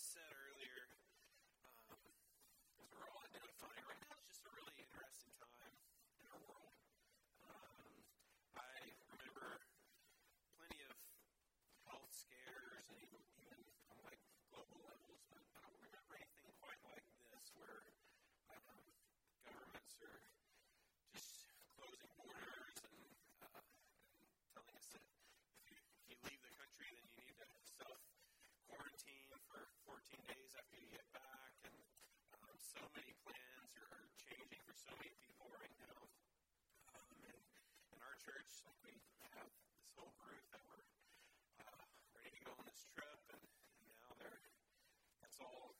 center so many people right now. Um, and in our church, like we have this whole group that we're uh, ready to go on this trip, and, and now they're that's all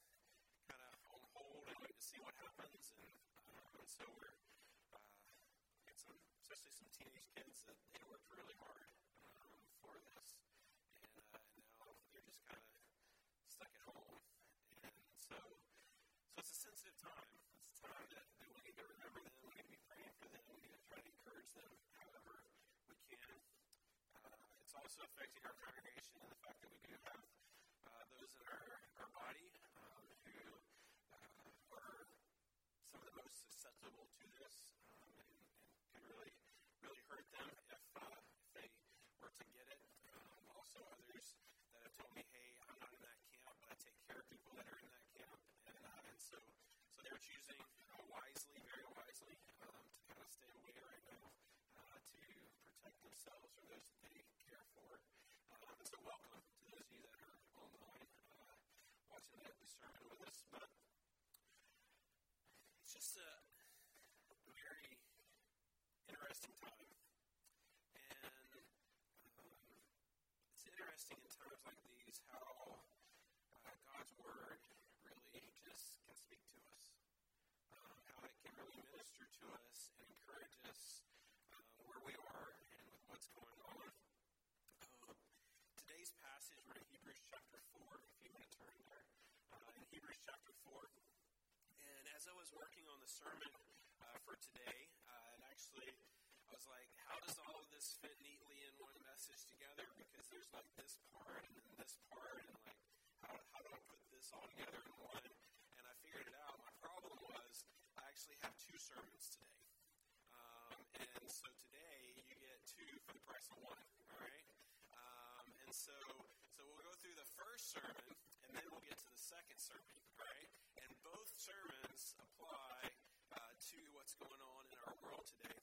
kind of on hold and waiting to see what happens. And, um, and so we're uh, get some, especially some teenage kids that they worked really hard um, for this, and, uh, now they're just kind of stuck at home. And so, so it's a sensitive time. It's a time that, that we need to remember them. We need to be praying for them. We need to try encourage them however we can. Uh, it's also affecting our congregation and the fact that we do have uh, those in our, our body um, who uh, are some of the most susceptible to this um, and, and can really, really hurt them if, uh, if they were to get it. Um, also, others that have told me, hey, I'm not in that camp, but I take care of people that are in that camp. And, uh, and so, so they're choosing uh, wisely, um, to kind of stay away right now uh, to protect themselves or those that they care for. Um, so, welcome to those of you that are online uh, watching that sermon with us. But it's just a very interesting time. And um, it's interesting in times like these how uh, God's Word really just can speak to us, um, how it can really minister to us and encourage us uh, where we are and with what's going on. Um, today's passage, we're in Hebrews chapter 4, if you want to turn there. Uh, in Hebrews chapter 4. And as I was working on the sermon uh, for today, uh, it actually, I was like, how does all of this fit neatly in one message together? Because there's like this part and then this part, and like, how, how do I put this all together in one? And I figured it out. My problem was I actually have two sermons today. Um, and so today you get two for the price of one, all right? Um, and so, so we'll go through the first sermon, and then we'll get to the second sermon, right? Both sermons apply uh, to what's going on in our world today.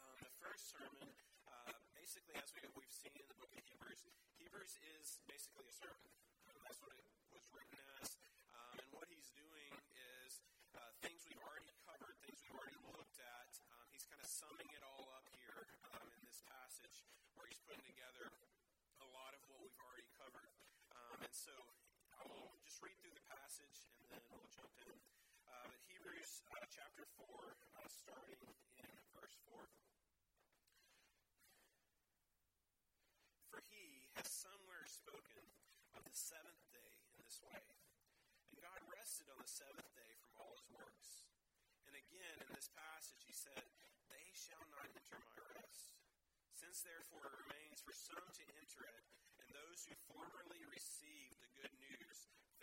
Um, the first sermon, uh, basically, as we, we've seen in the book of Hebrews, Hebrews is basically a sermon. Um, that's what it was written as. Um, and what he's doing is uh, things we've already covered, things we've already looked at. Um, he's kind of summing it all up here um, in this passage where he's putting together a lot of what we've already covered. Um, and so I will just read through the passage and then we'll jump in. Uh, but Hebrews uh, chapter 4, uh, starting in verse 4. For he has somewhere spoken of the seventh day in this way. And God rested on the seventh day from all his works. And again, in this passage, he said, They shall not enter my rest. Since therefore it remains for some to enter it, and those who formerly received the good news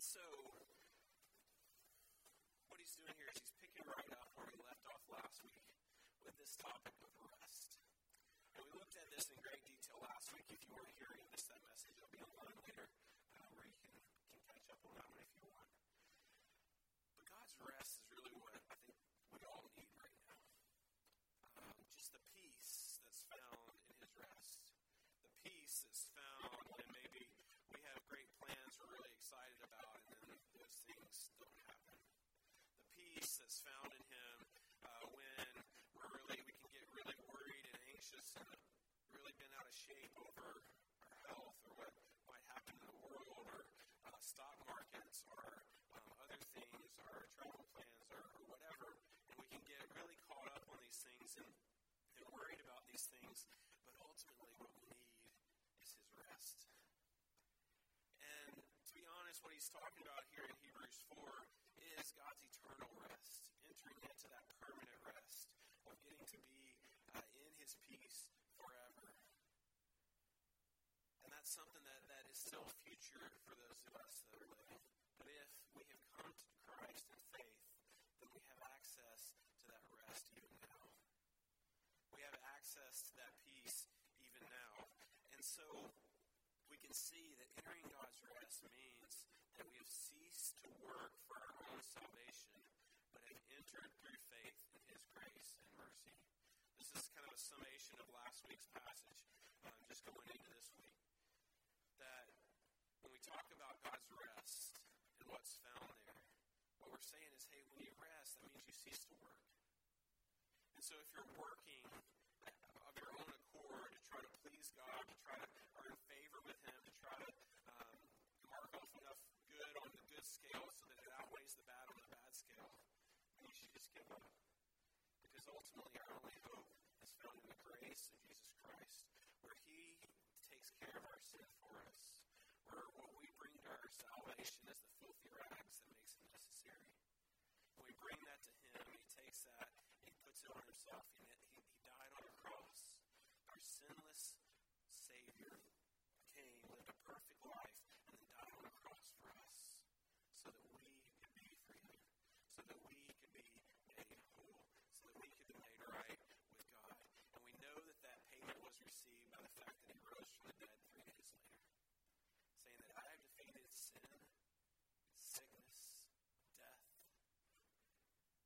And so, what he's doing here is he's picking right up where we left off last week with this topic of rest. And we looked at this in great detail last week. If you weren't here and missed that message, it'll be online later uh, where you can, can catch up on that one if you want. But God's rest is really what I think we all need right now. Um, just the peace that's found in His rest. The peace that's found when maybe we have great plans, we're really excited that's found in Him uh, when we're really, we can get really worried and anxious and really been out of shape over our health or what might happen in the world or uh, stock markets or um, other things, our travel plans or, or whatever. And we can get really caught up on these things and, and worried about these things. But ultimately, what we need is His rest. And to be honest, what He's talking about here in Hebrews 4 is God's eternal rest, entering into that permanent rest of getting to be uh, in His peace forever. And that's something that, that is still future for those of us that are. But if we have come to Christ in faith, then we have access to that rest even now. We have access to that peace even now. And so we can see that entering God's rest means that we have ceased to work for our own salvation, but have entered through faith in His grace and mercy. This is kind of a summation of last week's passage, um, just going into this week. Talk about God's rest and what's found there, what we're saying is, hey, when you rest, that means you cease to work. And so if you're working of your own accord to try to please God, to try to earn favor with Him, to try to um, mark off enough good on the good scale so that it outweighs the bad on the bad scale, you should just give up. Because ultimately, our only hope is found in the grace of Jesus Christ, where He takes care of our sin for us, where what we bring to our salvation is the filthy rags that makes it necessary. When we bring that to Him, He takes that and He puts it on Himself. He, he, he died on a cross. Our sinless Savior came, lived a perfect life, and then died on a cross for us so that we could be free, so that we could be made whole, so that we could be made right with God. And we know that that payment was received by the fact that He rose from the dead three days later, saying that I have defeated sin, sickness, death.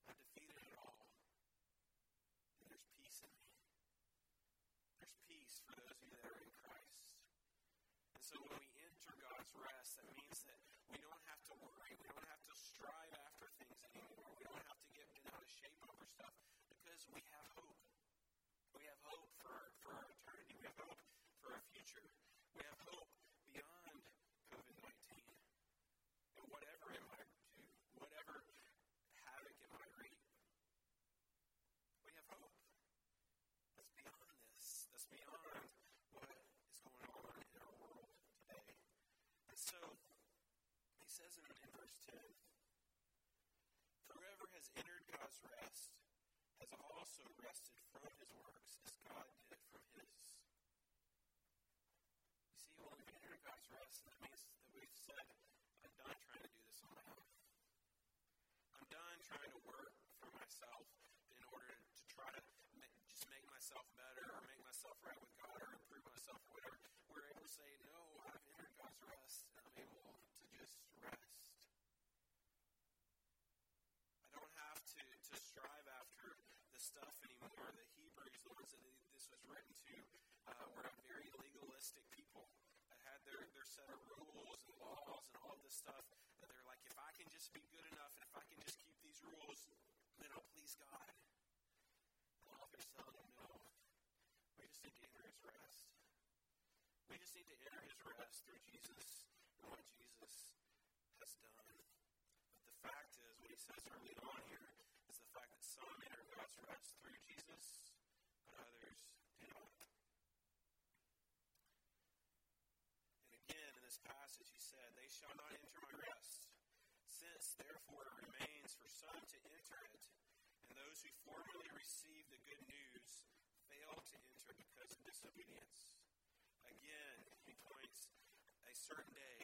I've defeated it all. And there's peace in me. There's peace for those of you that are in Christ. And so when we enter God's rest, that means that we don't have to worry. We don't have to strive after things anymore. We don't have to get bent out of shape over stuff because we have hope. We have hope for, for our eternity. We have hope for our future. We have hope beyond COVID 19 and whatever it might do, whatever havoc it might reap. We have hope. That's beyond this. That's beyond what is going on in our world today. And so, he says in, in verse 10 For whoever has entered God's rest has also rested from his works as God did from his. You see, when we've entered God's rest, that means that we've said, I'm done trying to do this on my own. I'm done trying to work for myself in order to try to just make myself better or make myself right with God or improve myself or whatever. We're able to say, No, I've entered God's rest and I'm able to just rest. I don't have to, to strive after the stuff anymore. The Hebrews, the ones that this was written to, uh, were a very legalistic people that had their, their set of rules and laws and all this stuff. That they're like, if I can just be good enough and if I can just keep these rules, then I'll please God. All they're telling them, no, we just need to enter His rest. We just need to enter His rest through Jesus and what Jesus has done. But the fact is, what He says early on here the fact that some enter God's rest through Jesus, but others do not. And again, in this passage, he said, They shall not enter my rest. Since, therefore, it remains for some to enter it, and those who formerly received the good news fail to enter because of disobedience. Again, he points a certain day,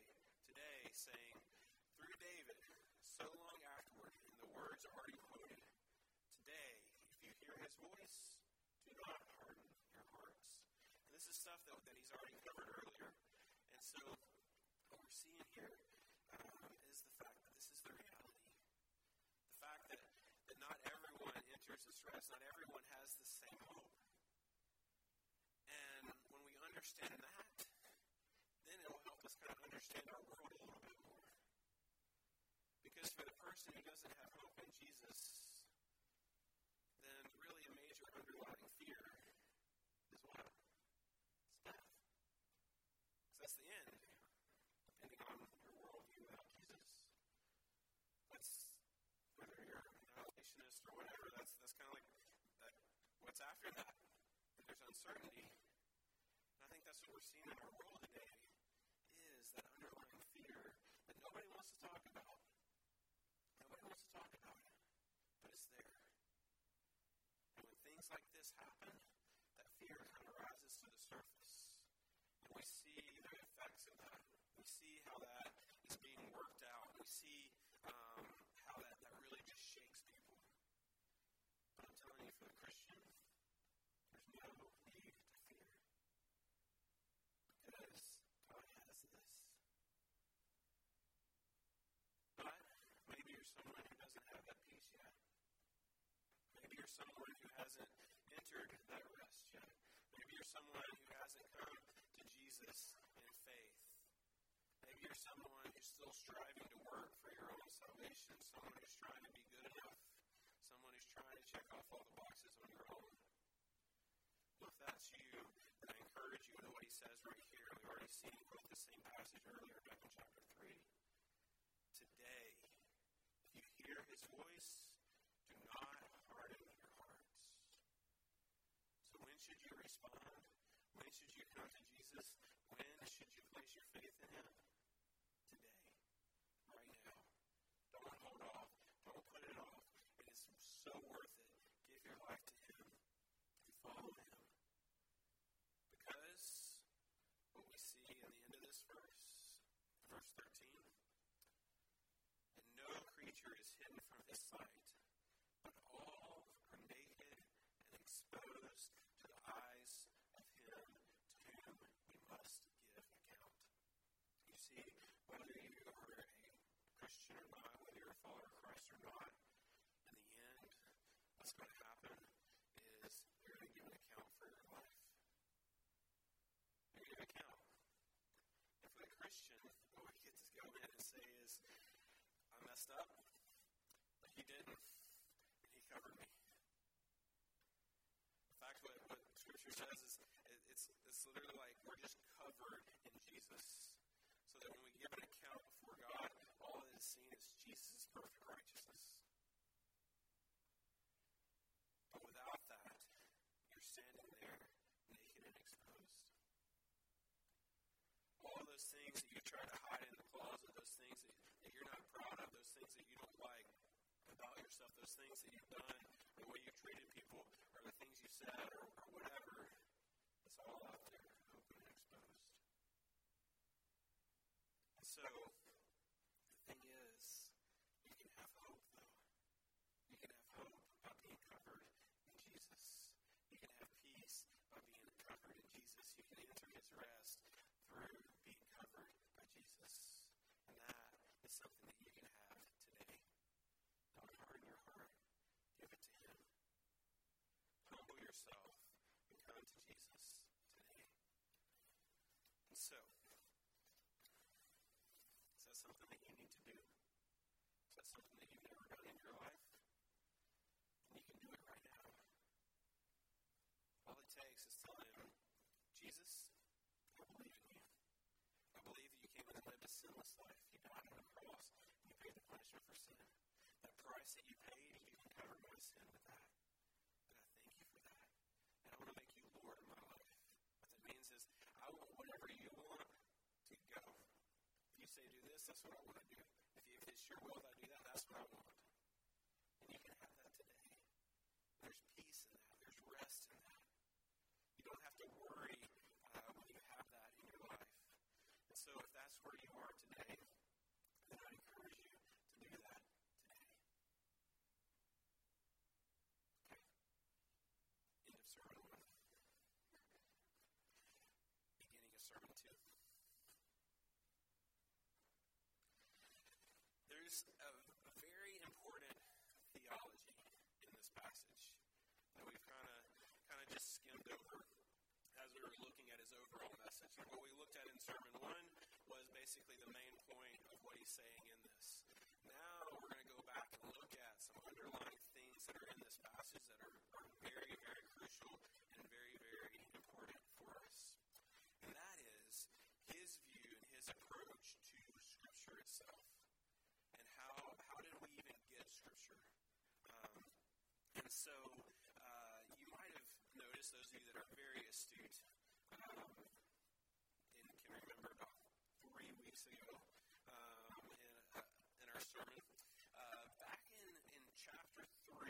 today, saying, Through David, so long afterward, in the words already quoted, Today, if you hear his voice, do not harden your hearts. And this is stuff that, that he's already covered earlier. And so, what we're seeing here um, is the fact that this is the reality. The fact that, that not everyone enters this rest, not everyone has the same hope. And when we understand that, then it will help us kind of understand our world a little bit more. Because for the person who doesn't have hope in Jesus, the end, depending on your worldview about Jesus. That's whether you're a annihilationist or whatever, that's, that's kind of like that, what's after that? There's uncertainty. And I think that's what we're seeing in our world today is that underlying fear that nobody wants to talk about. Nobody wants to talk about it, but it's there. And when things like this happen, that fear kind of rises to the surface. And we see see how that is being worked out. We see um, how that, that really just shakes people. But I'm telling you, for the Christian, there's no need to fear. Because God has this. But maybe you're someone who doesn't have that peace yet. Maybe you're someone who hasn't entered that rest yet. Maybe you're someone who hasn't come to Jesus you're someone who's still striving to work for your own salvation, someone who's trying to be good enough, someone who's trying to check off all the boxes on your own. Well, if that's you, then I encourage you to what he says right here. We've already seen quote the same passage earlier back in chapter 3. Today, if you hear his voice, do not harden your hearts. So when should you respond? When should you come to Jesus? When should you place your faith in him? Today. Right now. Don't hold off. Don't put it off. It is so worth it. Give your life to him and follow him. Because what we see in the end of this verse, verse 13, and no creature is hidden from his sight, but all are naked and exposed to the eyes of him to whom we must give account. You see, whether you are a Christian or not, whether you're a follower of Christ or not, in the end, what's going to happen is you're going to give an account for your life. You're going to give account. And for the Christian, what we get to go in and say is, I messed up, but he didn't, and he covered me. In fact, what, what Scripture says is it, it's, it's literally like we're just covered in Jesus. So that when we give an account before God, all that is seen is Jesus' perfect righteousness. But without that, you're standing there naked and exposed. All those things that you try to hide in the closet, those things that, that you're not proud of, those things that you don't like about yourself, those things that you've done, the way you've treated people, or the things you said, or, or whatever, it's all out there, open and exposed. And so, the thing is, you can have hope, though. You can have hope by being covered in Jesus. You can have peace by being covered in Jesus. You can enter his rest through being covered by Jesus. And that is something that you can have today. Don't harden your heart. Give it to him. Humble yourself and come to Jesus today. And so, is that something that you need to do? Is that something that you've never done in your life? And you can do it right now. All it takes is telling him, Jesus, I believe in you. I believe that you came and lived a sinless life. You died on a cross. And you paid the punishment for sin. That price that you paid, you can cover my sin with that. But I thank you for that. And I want to make you Lord of my life. What that means is, I want whatever you want to go. If you say do this, that's what I want to do. If, you, if it's your will that I do that, that's what I want. And you can have that today. There's peace in that. There's rest in that. You don't have to worry uh, when you have that in your life. And so, if that's where you are today, then I encourage you to do that today. Okay. End of sermon one. Beginning of sermon two. There's a, a very important theology in this passage that we've kind of kind of just skimmed over as we were looking at his overall message. And what we looked at in sermon one was basically the main point of what he's saying in this. Now we're going to go back and look at some underlying things that are in this passage that are, are very, very crucial and very, very important for us. And that is his view and his approach to Scripture itself. And how, how did we even get Scripture? Um, and so uh, you might have weeks ago um, in, uh, in our sermon. Uh, back in, in chapter 3,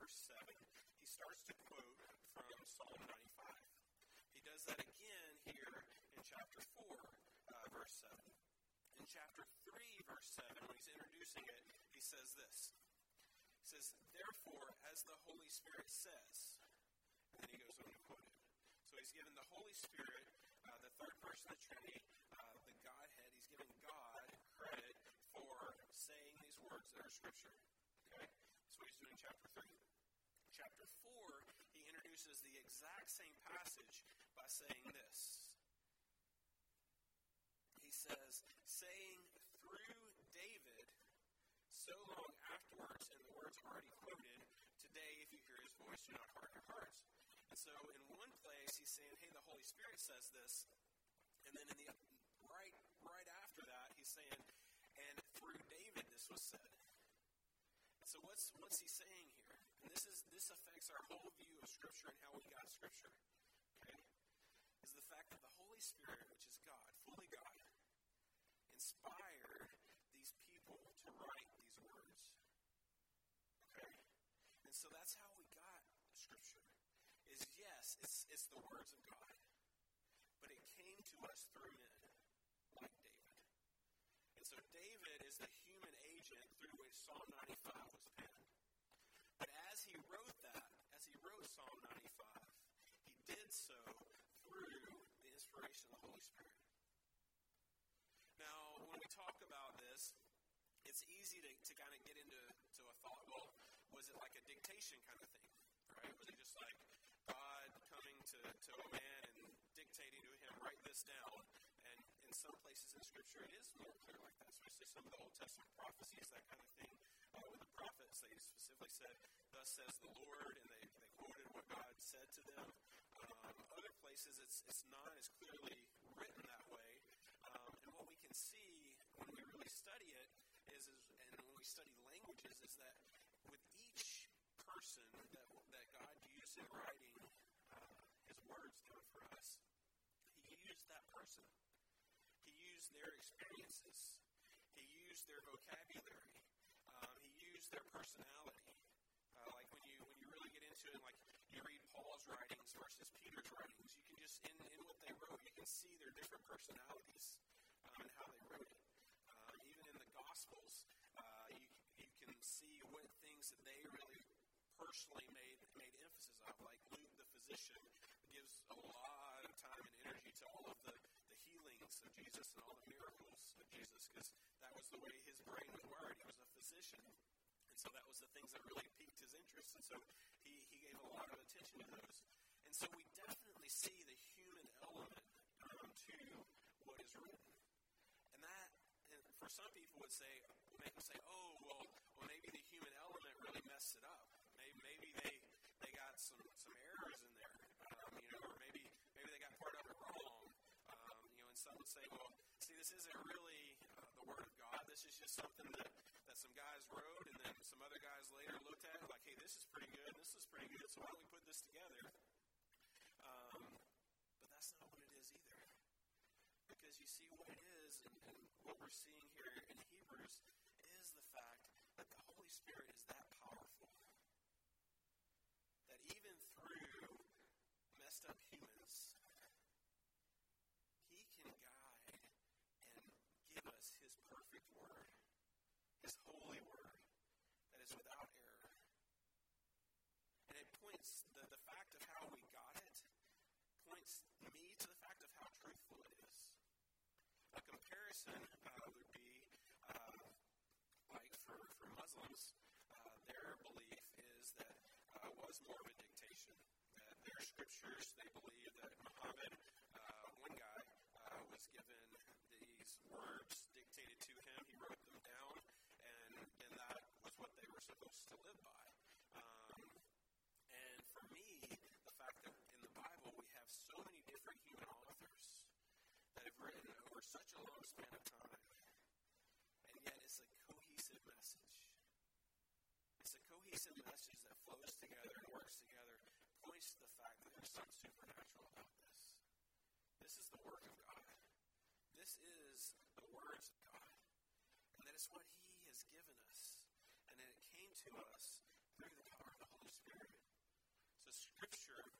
verse 7, he starts to quote from Psalm 95. He does that again here in chapter 4, uh, verse 7. In chapter 3, verse 7, when he's introducing it, he says this. He says, Therefore, as the Holy Spirit says, and then he goes on to quote it. So he's given the Holy Spirit, uh, the third person of the Trinity, uh, the Godhead, he's giving God credit for saying these words that are Scripture. Okay? That's what he's doing in chapter 3. Chapter 4, he introduces the exact same passage by saying this. Says, saying through David, so long afterwards, and the words already quoted, today, if you hear his voice, do not harden your hearts. And so in one place, he's saying, hey, the Holy Spirit says this. And then in the right, right after that, he's saying, and through David this was said. And so what's, what's he saying here? And this, is, this affects our whole view of Scripture and how we got Scripture. Okay? Is the fact that the Holy Spirit, which is God, fully God, inspired these people to write these words. Okay? And so that's how we got Scripture. Is yes, it's, it's the words of God, but it came to us through men like David. And so David is the human agent through which Psalm 95 was penned. But as he wrote that, as he wrote Psalm 95, he did so through the inspiration of the Holy Spirit. When we talk about this, it's easy to, to kind of get into to a thought, well, was it like a dictation kind of thing? Right? Was it just like God coming to, to a man and dictating to him, write this down? And in some places in Scripture, it is more clear like that, especially some of the Old Testament prophecies, that kind of thing. Uh, with the prophets, they specifically said, Thus says the Lord, and they, they quoted what God said to them. Um, other places, it's, it's not as clearly written that way. Um, and what we can see when we really study it is, is, and when we study languages, is that with each person that, that God used in writing uh, his words down for us, he used that person. He used their experiences. He used their vocabulary. Um, he used their personality. Uh, like when you when you really get into it, like you read Paul's writings versus Peter's writings, you can just in, in what they wrote, you can see their different personalities um, and how they wrote it. Um, even in the Gospels, uh, you you can see what things that they really personally made made emphasis of. Like Luke, the physician, gives a lot of time and energy to all of the, the healings of Jesus and all the miracles of Jesus, because that was the way his brain was wired. He was a physician. And so that was the things that really piqued his interest. And so he, he gave a lot of attention to those. And so we definitely see the human element um, to what is written. And that, and for some people, would say, make them say, oh, well, well, maybe the human element really messed it up. Maybe, maybe they, they got some, some errors in there, um, you know, or maybe, maybe they got part of it wrong. Um, you know, and say, well, see, this isn't really uh, the Word of God. This is just something that, that some guys wrote, and then some other guys later looked at like, hey, this is pretty good, this is pretty good, so why don't we put this together? Um, but that's not what it is either. Because you see, what it is, and, and what we're seeing here in Hebrews, is the fact that the Holy Spirit is that powerful. That even through messed up humans, He can guide and give us His perfect word, His holy word that is without error. And it points, the, the fact of how we got it points me to the fact of how truthful it is. A comparison uh, would be uh, like for, for Muslims, uh, their belief is that uh, was more of a dictation. Their scriptures, they believe that Muhammad, uh, one guy, uh, was given these words dictated to him. He wrote them down, and, and that was what they were supposed to live by. Um, and for me, the fact that in the Bible we have so many different human authors that have written over such a long span of time, and yet it's a cohesive message. It's a cohesive message that flows together and works together, points to the fact that there's something supernatural about this. This is the work of God. This is the words of God. And That's what He has given us. And then it came to us through the power of the Holy Spirit. So Scripture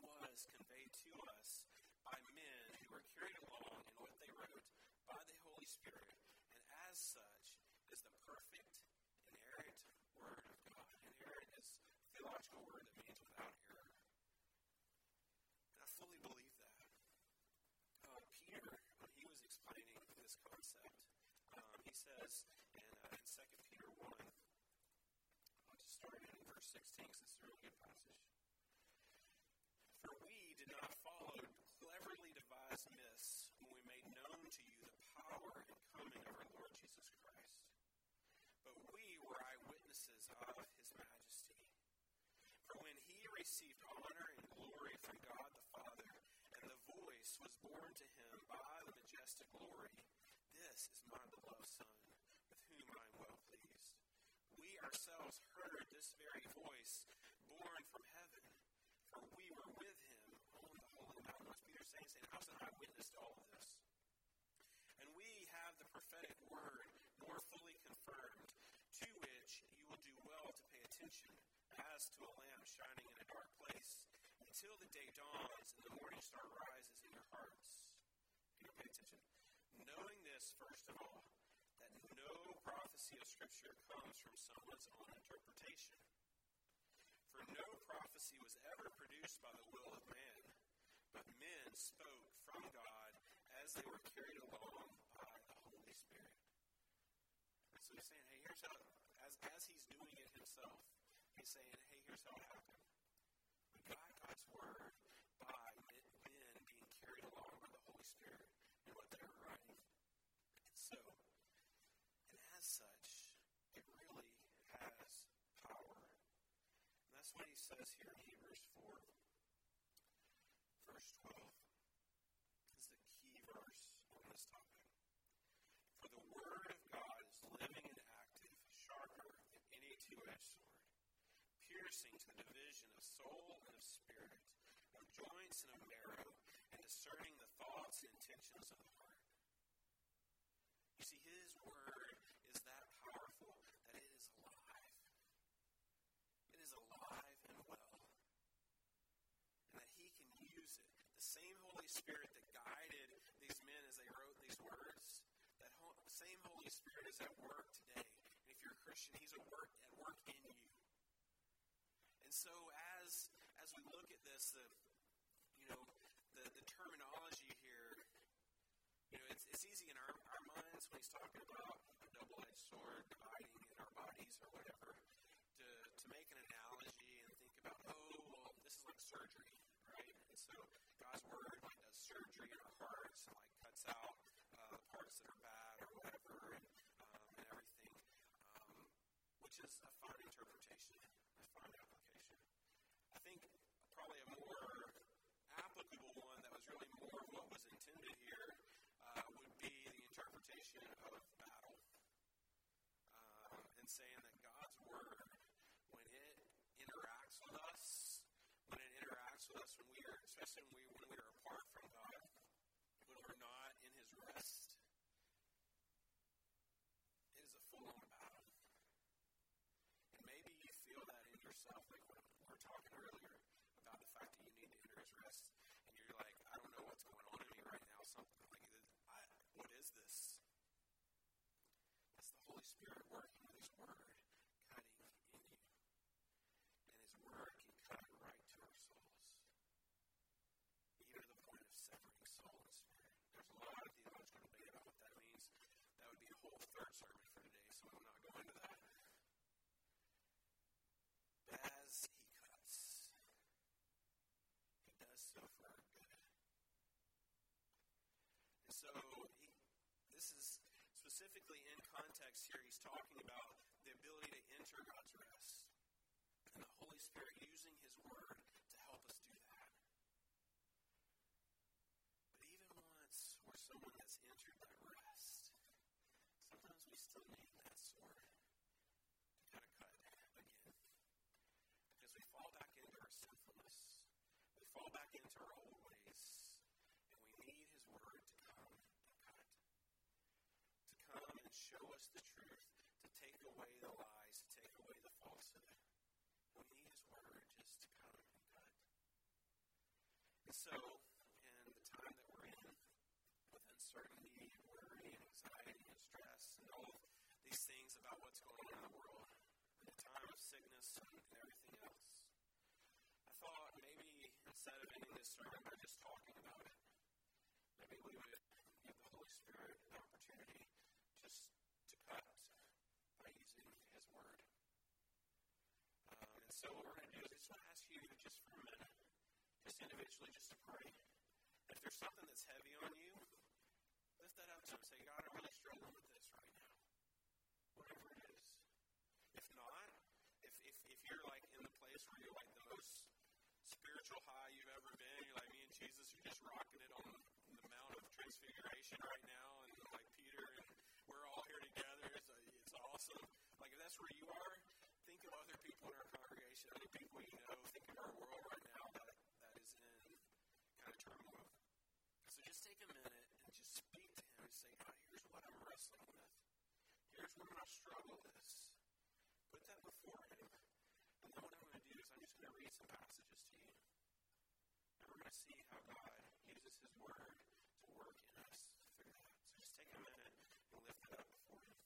was conveyed to us by men who were carried along in what they wrote by the Holy Spirit, and as such is the perfect, inerrant Word of God. Inerrant is a theological word that means without error. And I fully believe that. Uh, Peter, when he was explaining this concept, um, he says in, uh, in 2 Peter 1, I'll just start in verse 16 because it's a really good passage. For we did not follow cleverly devised myths when we made known to you the power and coming of our Lord Jesus Christ. But we were eyewitnesses of his majesty. For when he received honor and glory from God the Father, and the voice was borne to him by the majestic glory, This is my beloved Son, with whom I am well pleased. We ourselves heard this very voice borne from heaven, for we were with him on the holy mountain. What's Peter saying? Saying, I was an eyewitness all of this. And we have the prophetic word more fully confirmed, to which you will do well to pay attention, as to a lamp shining in a dark place, until the day dawns and the morning star rises in your hearts. You pay attention. Knowing this, first of all, prophecy of Scripture comes from someone's own interpretation. For no prophecy was ever produced by the will of man, but men spoke from God as they were carried along by the Holy Spirit. So he's saying, hey, here's how, as, as he's doing it himself, he's saying, hey, here's how it happened. We got God's word by men being carried along by the Holy Spirit and what they were writing. And so, and as such, it really has power. And that's what he says here in Hebrews 4, verse 12. Is the key verse on this topic. For the word of God is living and active, sharper than any two edged sword, piercing to the division of soul and of spirit, of joints and of marrow, and discerning the thoughts and intentions of the heart. You see, his word is that powerful that it is alive. It is alive and well. And that he can use it. The same Holy Spirit that guided these men as they wrote these words, that ho- same Holy Spirit is at work today. And if you're a Christian, he's at work at work in you. And so as as we look at this, the you know, the, the terminology here, you know, it's, it's easy in our, our minds when he's talking about a double edged sword dividing in our bodies or whatever, to, to make an analogy and think about, oh, well, this is like surgery, right? And so God's word like does surgery in our hearts and like cuts out uh, parts that are bad or whatever and, um, and everything, um, which is a fine interpretation, a fine application. I think probably a more applicable one that was really more of what was intended here uh, would be the interpretation of battle. Um, and saying that God's word, when it interacts with us, when it interacts with us when we are, especially when we when we are apart from God, when we're not in His rest, it is a full-on battle. And maybe you feel that in yourself, like when we were talking earlier about the fact that you need to enter His rest, and you're like, I don't know what's going on in me right now. Something like, I, what is this? That's the Holy Spirit working with His Word, cutting in you. And His Word can cut right to our souls, even to the point of severing soul and spirit. There's a lot of theological debate about what that means. That would be a whole third sermon for today, so I'm not going to that. But as He cuts, He does so for our good. And so, he, this is specifically in context here, he's talking about the ability to enter God's rest. And the Holy Spirit using his word to help us do that. But even once we're someone that's entered that rest, sometimes we still need that sword to kind of cut again. Because we fall back into our sinfulness. We fall back into our old ways. And we need his word to come and cut. To come and show us the truth, to take away the lies, to take away the falsehood. We need His Word just to come and cut. And so, in the time that we're in, with uncertainty and worry and anxiety and stress and all these things about what's going on in the world, in a time of sickness and everything else, I thought maybe instead of ending this sermon by just talking about it, maybe we would give the Holy Spirit an opportunity just to cut by using His Word. Um, and so what we're going to do is just ask you just for a minute, just individually, just to pray. If there's something that's heavy on you, lift that up to Him. Say, God, I'm really struggling with this right now. Whatever it is. If not, if, if, if you're like in the place where you're like the most spiritual high you've ever been, you're like me and Jesus, you're just rocking it on the Mount of Transfiguration right now, and like Peter, and we're all here together. It's, a, it's awesome. Like if that's where you are, think of other people in our other people you know. Think of our world right now that, that is in kind of turmoil. So just take a minute and just speak to Him and say, God, here's what I'm wrestling with. Here's where my struggle is. Put that before Him. And then what I'm going to do is I'm just going to read some passages to you. And we're going to see how God uses His Word to work in us through that. So just take a minute and lift it up before Him.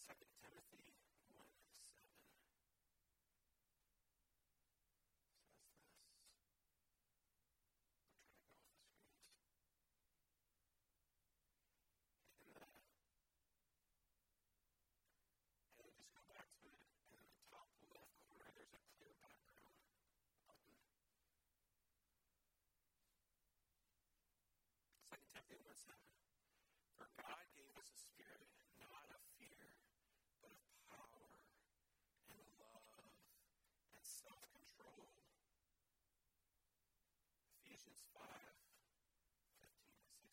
Second Timothy one seven says this. I'm trying to go off the screen. In the and just go back to it, and in the top left corner there's a clear background button. Second One seven. For God gave us a spirit not of fear, but of power and love and self control. Ephesians 5 15 and 16.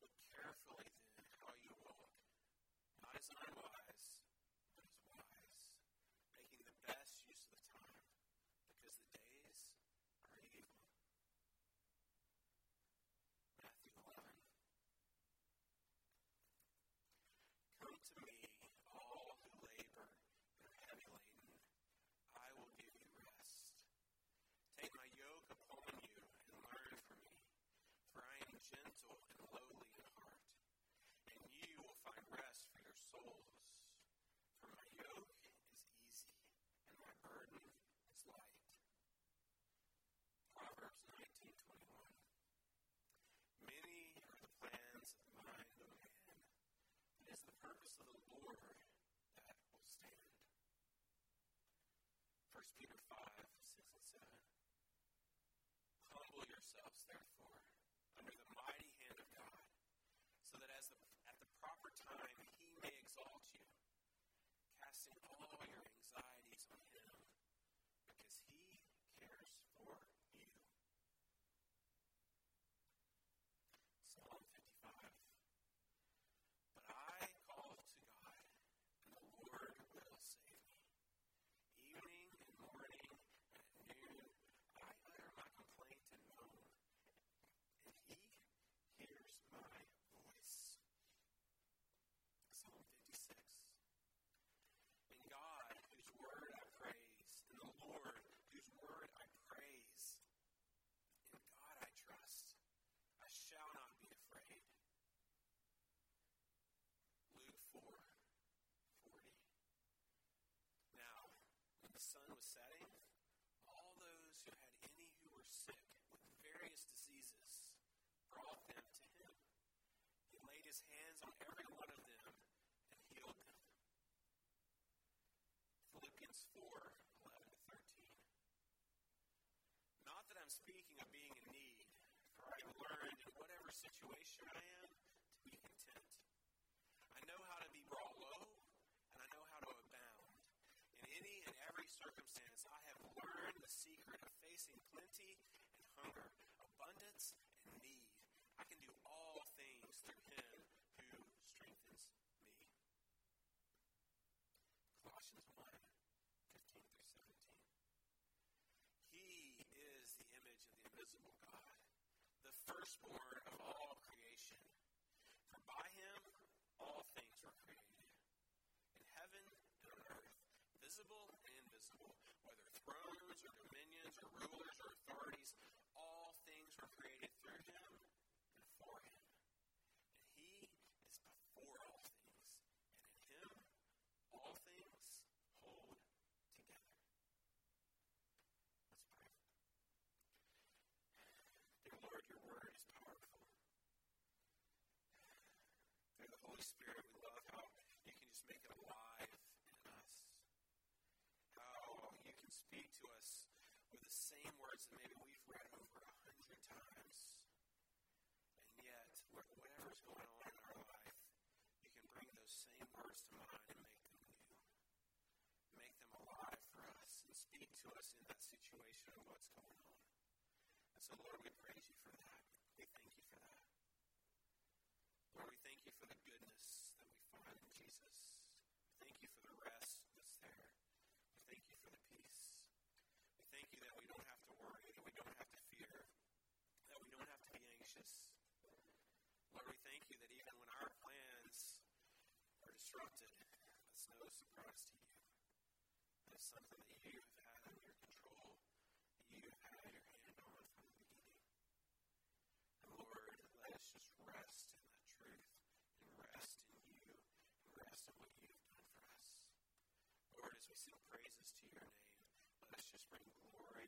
Look carefully then how you walk, not as unwise, but as wise, making the best use of the time, because the days are evil. Matthew 11. Come to me, all who labor and are heavy laden. I will give you rest. Take my yoke upon you and learn from me, for I am gentle and lowly in heart, and you will find rest for your souls. For my yoke is easy and my burden is light. Proverbs 19:21. Many are the plans of the mind of man, but it is the purpose of the Lord that will stand. 1 Peter 5, 6 and 7. Humble yourselves, therefore, under the mighty hand of God, so that as the, at the proper time he may exalt you, casting all your anxieties on him, because he cares for you. Psalm 55. But I call to God, and the Lord will save me. Evening and morning and at noon, I utter my complaint and moan, and he hears my voice. Psalm 56. In God, whose word I praise, in the Lord, whose word I praise, in God I trust. I shall not be afraid. Luke 4 40. Now, when the sun was setting, all those who had any who were sick with various diseases brought them to him. He laid his hands on every one of them and healed them. Philippians 4 11 to 13. I'm speaking of being in need, for I learned in whatever situation I am to be content. I know how to be brought low, and I know how to abound. In any and every circumstance, I have learned the secret of facing plenty and hunger, abundance and need. I can do all things through Him who strengthens me. Colossians 1 15 through 17. He is the image of the invisible God, the firstborn of all creation. For by him all things were created, in heaven and on earth, visible and thrones or dominions or rulers or authorities, all things were created through him and for him. And he is before all things, and in him all things hold together. Let's pray. Dear Lord, your word is powerful. Through the Holy Spirit, we love how you can just make it alive in us. How you can speak to us with the same words that maybe we've read over a hundred times. And yet, whatever's going on in our life, you can bring those same words to mind and make them new. Make them alive for us and speak to us in that situation of what's going on. And so, Lord, we praise you for that. We thank you for that. Lord, we thank you for the goodness that we find in Jesus. We thank you for the rest that's there. We thank you for the peace. We thank you that we don't have to worry, that we don't have to fear, that we don't anxious. Lord, we thank you that even when our plans are disrupted, that's no surprise to you. That's something that you have had under your control, that you have had your hand on from the beginning. And Lord, let us just rest in that truth and rest in you and rest in what you have done for us. Lord, as we sing praises to your name, let us just bring glory